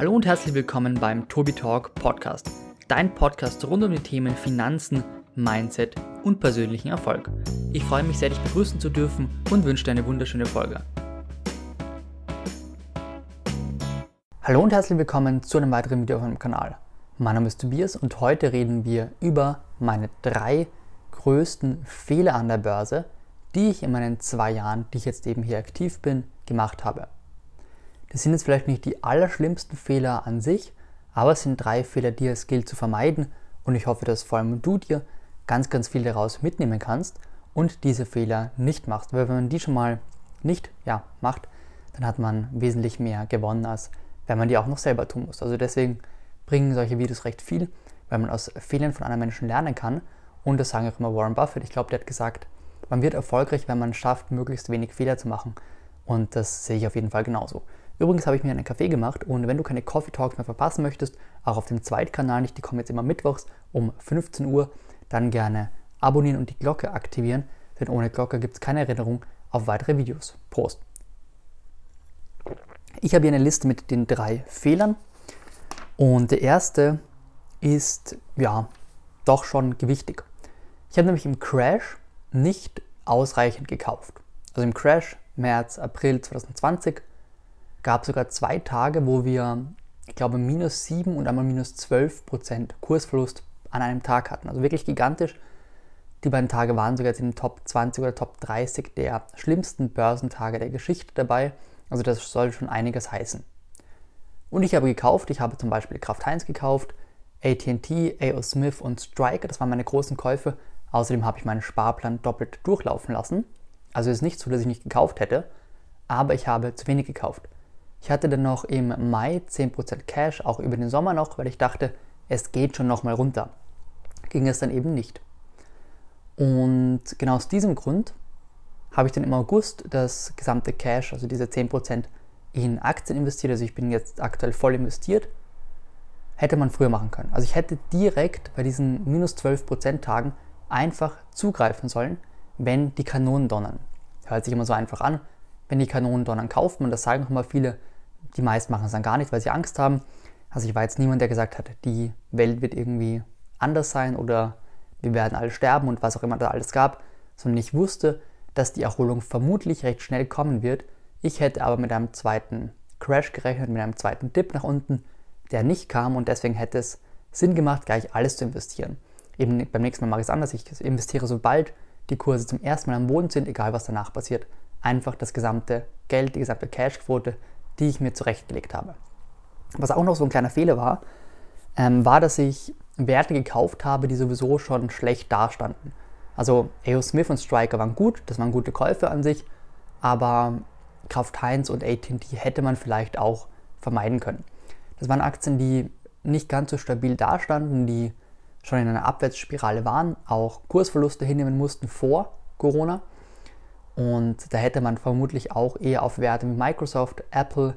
Hallo und herzlich willkommen beim Tobi Talk Podcast, dein Podcast rund um die Themen Finanzen, Mindset und persönlichen Erfolg. Ich freue mich sehr, dich begrüßen zu dürfen und wünsche dir eine wunderschöne Folge. Hallo und herzlich willkommen zu einem weiteren Video auf meinem Kanal. Mein Name ist Tobias und heute reden wir über meine drei größten Fehler an der Börse, die ich in meinen zwei Jahren, die ich jetzt eben hier aktiv bin, gemacht habe. Das sind jetzt vielleicht nicht die allerschlimmsten Fehler an sich, aber es sind drei Fehler, die es gilt zu vermeiden und ich hoffe, dass vor allem du dir ganz, ganz viel daraus mitnehmen kannst und diese Fehler nicht machst. Weil wenn man die schon mal nicht ja, macht, dann hat man wesentlich mehr gewonnen, als wenn man die auch noch selber tun muss. Also deswegen bringen solche Videos recht viel, weil man aus Fehlern von anderen Menschen lernen kann. Und das sagen auch immer Warren Buffett. Ich glaube, der hat gesagt, man wird erfolgreich, wenn man schafft, möglichst wenig Fehler zu machen. Und das sehe ich auf jeden Fall genauso. Übrigens habe ich mir einen Kaffee gemacht und wenn du keine Coffee Talks mehr verpassen möchtest, auch auf dem Zweitkanal nicht, die kommen jetzt immer mittwochs um 15 Uhr, dann gerne abonnieren und die Glocke aktivieren, denn ohne Glocke gibt es keine Erinnerung auf weitere Videos. Prost! Ich habe hier eine Liste mit den drei Fehlern und der erste ist ja doch schon gewichtig. Ich habe nämlich im Crash nicht ausreichend gekauft. Also im Crash März, April 2020 gab sogar zwei Tage, wo wir, ich glaube, minus 7 und einmal minus 12 Prozent Kursverlust an einem Tag hatten. Also wirklich gigantisch. Die beiden Tage waren sogar jetzt in den Top 20 oder Top 30 der schlimmsten Börsentage der Geschichte dabei. Also das soll schon einiges heißen. Und ich habe gekauft, ich habe zum Beispiel Kraft Heinz gekauft, AT&T, AO Smith und Striker, das waren meine großen Käufe. Außerdem habe ich meinen Sparplan doppelt durchlaufen lassen. Also es ist nicht so, dass ich nicht gekauft hätte, aber ich habe zu wenig gekauft. Ich hatte dann noch im Mai 10% Cash, auch über den Sommer noch, weil ich dachte, es geht schon nochmal runter. Ging es dann eben nicht. Und genau aus diesem Grund habe ich dann im August das gesamte Cash, also diese 10% in Aktien investiert. Also ich bin jetzt aktuell voll investiert. Hätte man früher machen können. Also ich hätte direkt bei diesen minus 12% Tagen einfach zugreifen sollen, wenn die Kanonen donnern. Hört sich immer so einfach an. Wenn die Kanonen donnern, kauft man. Das sagen immer viele die meisten machen es dann gar nicht, weil sie Angst haben. Also ich war jetzt niemand, der gesagt hat, die Welt wird irgendwie anders sein oder wir werden alle sterben und was auch immer da alles gab, sondern ich wusste, dass die Erholung vermutlich recht schnell kommen wird. Ich hätte aber mit einem zweiten Crash gerechnet, mit einem zweiten Dip nach unten, der nicht kam und deswegen hätte es Sinn gemacht, gleich alles zu investieren. Eben beim nächsten Mal mache ich es anders. Ich investiere sobald die Kurse zum ersten Mal am Boden sind, egal was danach passiert. Einfach das gesamte Geld, die gesamte Cashquote die ich mir zurechtgelegt habe. Was auch noch so ein kleiner Fehler war, ähm, war, dass ich Werte gekauft habe, die sowieso schon schlecht dastanden. Also AO Smith und Striker waren gut, das waren gute Käufe an sich, aber Kraft Heinz und AT&T hätte man vielleicht auch vermeiden können. Das waren Aktien, die nicht ganz so stabil dastanden, die schon in einer Abwärtsspirale waren, auch Kursverluste hinnehmen mussten vor Corona und da hätte man vermutlich auch eher auf Werte wie Microsoft, Apple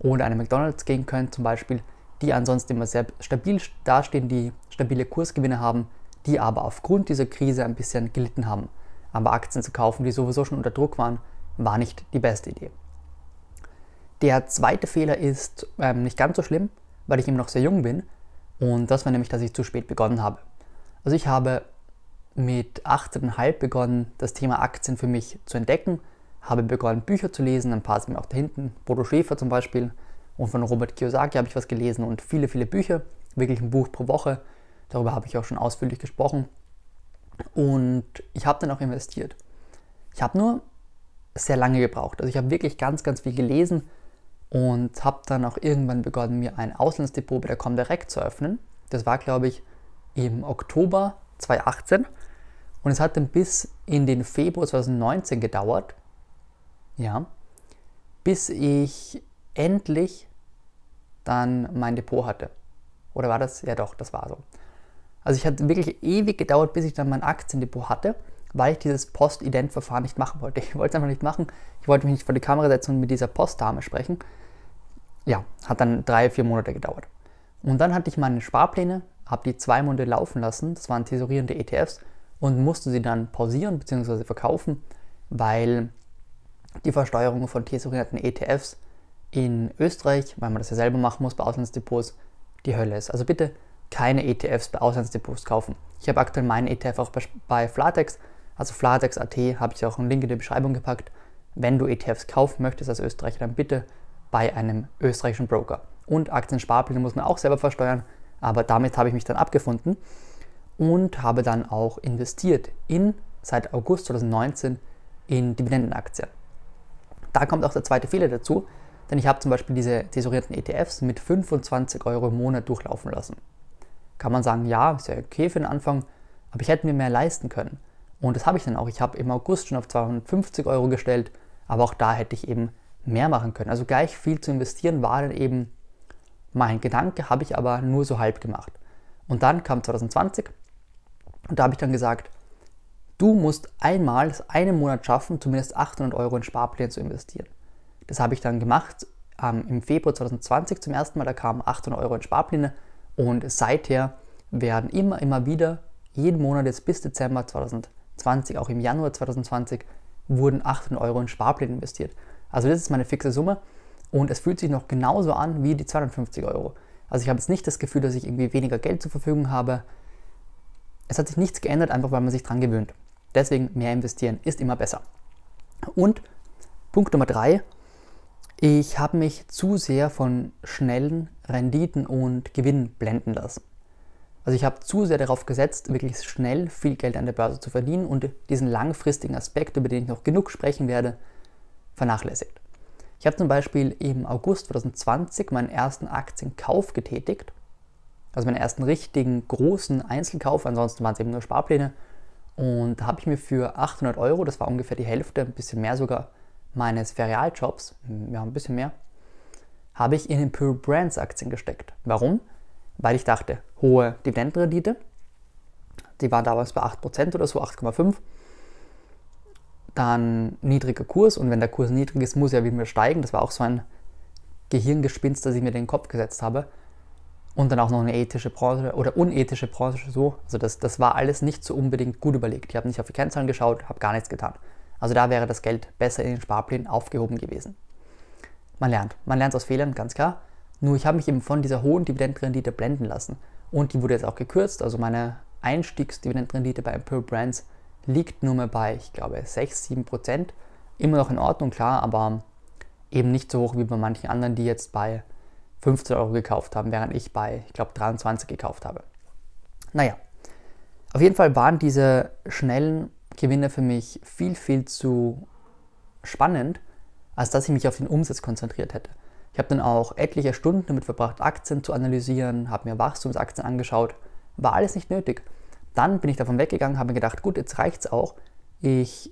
oder eine McDonald's gehen können, zum Beispiel, die ansonsten immer sehr stabil dastehen, die stabile Kursgewinne haben, die aber aufgrund dieser Krise ein bisschen gelitten haben. Aber Aktien zu kaufen, die sowieso schon unter Druck waren, war nicht die beste Idee. Der zweite Fehler ist ähm, nicht ganz so schlimm, weil ich eben noch sehr jung bin. Und das war nämlich, dass ich zu spät begonnen habe. Also ich habe mit 18,5 begonnen, das Thema Aktien für mich zu entdecken, habe begonnen, Bücher zu lesen, ein paar sind mir auch da hinten, Bodo Schäfer zum Beispiel und von Robert Kiyosaki habe ich was gelesen und viele, viele Bücher, wirklich ein Buch pro Woche, darüber habe ich auch schon ausführlich gesprochen. Und ich habe dann auch investiert. Ich habe nur sehr lange gebraucht, also ich habe wirklich ganz, ganz viel gelesen und habe dann auch irgendwann begonnen, mir ein Auslandsdepot bei der Comdirect zu öffnen. Das war, glaube ich, im Oktober 2018 und es hat dann bis in den Februar 2019 gedauert, ja, bis ich endlich dann mein Depot hatte. Oder war das? Ja doch, das war so. Also ich hatte wirklich ewig gedauert, bis ich dann mein Aktiendepot hatte, weil ich dieses Post-Ident-Verfahren nicht machen wollte. Ich wollte es einfach nicht machen. Ich wollte mich nicht vor die Kamera setzen und mit dieser Postdame sprechen. Ja, hat dann drei, vier Monate gedauert. Und dann hatte ich meine Sparpläne, habe die zwei Monate laufen lassen, das waren tesorierende ETFs, und musste sie dann pausieren bzw. verkaufen, weil die Versteuerung von tesorierenden ETFs in Österreich, weil man das ja selber machen muss bei Auslandsdepots, die Hölle ist. Also bitte keine ETFs bei Auslandsdepots kaufen. Ich habe aktuell meinen ETF auch bei Flatex, also flatex.at, habe ich auch einen Link in die Beschreibung gepackt. Wenn du ETFs kaufen möchtest als Österreicher, dann bitte bei einem österreichischen Broker. Und Aktiensparpläne muss man auch selber versteuern, aber damit habe ich mich dann abgefunden und habe dann auch investiert in seit August 2019 in Dividendenaktien. Da kommt auch der zweite Fehler dazu, denn ich habe zum Beispiel diese tesorierten ETFs mit 25 Euro im Monat durchlaufen lassen. Kann man sagen, ja, ist ja okay für den Anfang, aber ich hätte mir mehr leisten können. Und das habe ich dann auch. Ich habe im August schon auf 250 Euro gestellt, aber auch da hätte ich eben mehr machen können. Also gleich viel zu investieren war dann eben mein Gedanke, habe ich aber nur so halb gemacht. Und dann kam 2020 und da habe ich dann gesagt, du musst einmal das einen Monat schaffen, zumindest 800 Euro in Sparpläne zu investieren. Das habe ich dann gemacht ähm, im Februar 2020 zum ersten Mal, da kamen 800 Euro in Sparpläne und seither werden immer, immer wieder, jeden Monat jetzt bis Dezember 2020, auch im Januar 2020, wurden 800 Euro in Sparpläne investiert. Also das ist meine fixe Summe und es fühlt sich noch genauso an wie die 250 Euro. Also ich habe jetzt nicht das Gefühl, dass ich irgendwie weniger Geld zur Verfügung habe. Es hat sich nichts geändert, einfach weil man sich dran gewöhnt. Deswegen mehr investieren ist immer besser. Und Punkt Nummer drei, ich habe mich zu sehr von schnellen Renditen und Gewinnen blenden lassen. Also ich habe zu sehr darauf gesetzt, wirklich schnell viel Geld an der Börse zu verdienen und diesen langfristigen Aspekt, über den ich noch genug sprechen werde, vernachlässigt. Ich habe zum Beispiel im August 2020 meinen ersten Aktienkauf getätigt, also meinen ersten richtigen großen Einzelkauf, ansonsten waren es eben nur Sparpläne. Und da habe ich mir für 800 Euro, das war ungefähr die Hälfte, ein bisschen mehr sogar, meines Ferialjobs, ja ein bisschen mehr, habe ich in Imperial Brands Aktien gesteckt. Warum? Weil ich dachte, hohe Dividendenrendite, die war damals bei 8% oder so, 8,5%, dann niedriger Kurs und wenn der Kurs niedrig ist, muss er wieder steigen. Das war auch so ein Gehirngespinst, das ich mir in den Kopf gesetzt habe. Und dann auch noch eine ethische Branche oder unethische Branche so. Also das, das war alles nicht so unbedingt gut überlegt. Ich habe nicht auf die Kennzahlen geschaut, habe gar nichts getan. Also da wäre das Geld besser in den Sparplänen aufgehoben gewesen. Man lernt. Man lernt aus Fehlern, ganz klar. Nur ich habe mich eben von dieser hohen Dividendenrendite blenden lassen. Und die wurde jetzt auch gekürzt. Also meine Einstiegsdividendenrendite bei Imperial Brands liegt nur mehr bei, ich glaube, 6, 7 Prozent. Immer noch in Ordnung, klar, aber eben nicht so hoch wie bei manchen anderen, die jetzt bei 15 Euro gekauft haben, während ich bei, ich glaube, 23 gekauft habe. Naja, auf jeden Fall waren diese schnellen Gewinne für mich viel, viel zu spannend, als dass ich mich auf den Umsatz konzentriert hätte. Ich habe dann auch etliche Stunden damit verbracht, Aktien zu analysieren, habe mir Wachstumsaktien angeschaut. War alles nicht nötig. Dann bin ich davon weggegangen, habe mir gedacht, gut, jetzt reicht es auch. Ich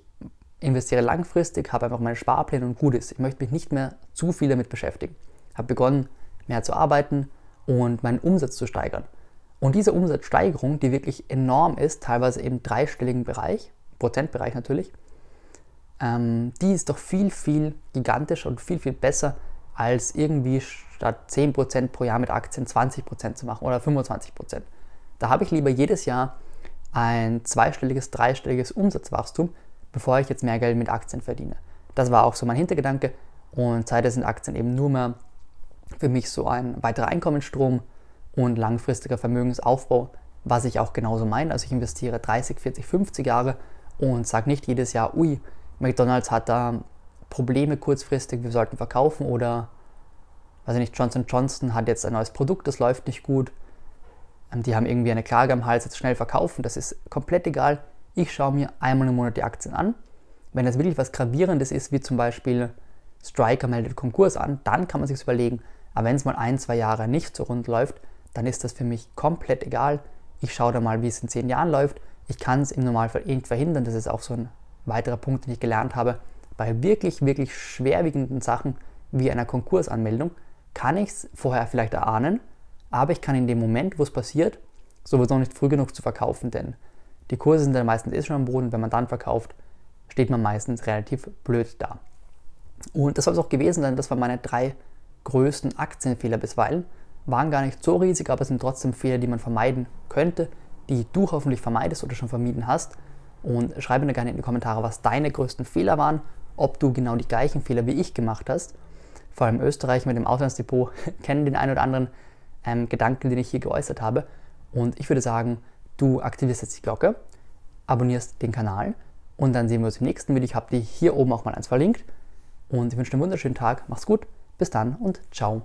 investiere langfristig, habe einfach meine Sparpläne und gut ist. Ich möchte mich nicht mehr zu viel damit beschäftigen. Habe begonnen, mehr zu arbeiten und meinen Umsatz zu steigern. Und diese Umsatzsteigerung, die wirklich enorm ist, teilweise im dreistelligen Bereich, Prozentbereich natürlich, ähm, die ist doch viel, viel gigantischer und viel, viel besser, als irgendwie statt 10% pro Jahr mit Aktien 20% zu machen oder 25%. Da habe ich lieber jedes Jahr ein zweistelliges, dreistelliges Umsatzwachstum, bevor ich jetzt mehr Geld mit Aktien verdiene. Das war auch so mein Hintergedanke und seitdem sind Aktien eben nur mehr für mich so ein weiterer Einkommensstrom und langfristiger Vermögensaufbau, was ich auch genauso meine. Also ich investiere 30, 40, 50 Jahre und sage nicht jedes Jahr, ui, McDonald's hat da Probleme kurzfristig, wir sollten verkaufen oder, weiß ich nicht, Johnson Johnson hat jetzt ein neues Produkt, das läuft nicht gut ähm, die haben irgendwie eine Klage am Hals, jetzt schnell verkaufen, das ist komplett egal. Ich schaue mir einmal im Monat die Aktien an. Wenn das wirklich was Gravierendes ist, wie zum Beispiel Striker meldet Konkurs an, dann kann man sich überlegen. Aber wenn es mal ein, zwei Jahre nicht so rund läuft, dann ist das für mich komplett egal. Ich schaue da mal, wie es in zehn Jahren läuft. Ich kann es im Normalfall eh nicht verhindern. Das ist auch so ein weiterer Punkt, den ich gelernt habe. Bei wirklich, wirklich schwerwiegenden Sachen wie einer Konkursanmeldung kann ich es vorher vielleicht erahnen, aber ich kann in dem Moment, wo es passiert, sowieso nicht früh genug zu verkaufen, denn die Kurse sind dann meistens eh schon am Boden. Wenn man dann verkauft, steht man meistens relativ blöd da. Und das soll es auch gewesen sein. Das waren meine drei größten Aktienfehler bisweilen. Waren gar nicht so riesig, aber es sind trotzdem Fehler, die man vermeiden könnte, die du hoffentlich vermeidest oder schon vermieden hast. Und schreibe mir gerne in die Kommentare, was deine größten Fehler waren, ob du genau die gleichen Fehler wie ich gemacht hast. vor allem Österreich mit dem Auslandsdepot, kennen den einen oder anderen ähm, Gedanken, den ich hier geäußert habe. Und ich würde sagen, du aktivierst jetzt die Glocke, abonnierst den Kanal und dann sehen wir uns im nächsten Video. Ich habe dir hier oben auch mal eins verlinkt. Und ich wünsche dir einen wunderschönen Tag. Mach's gut. Bis dann und ciao.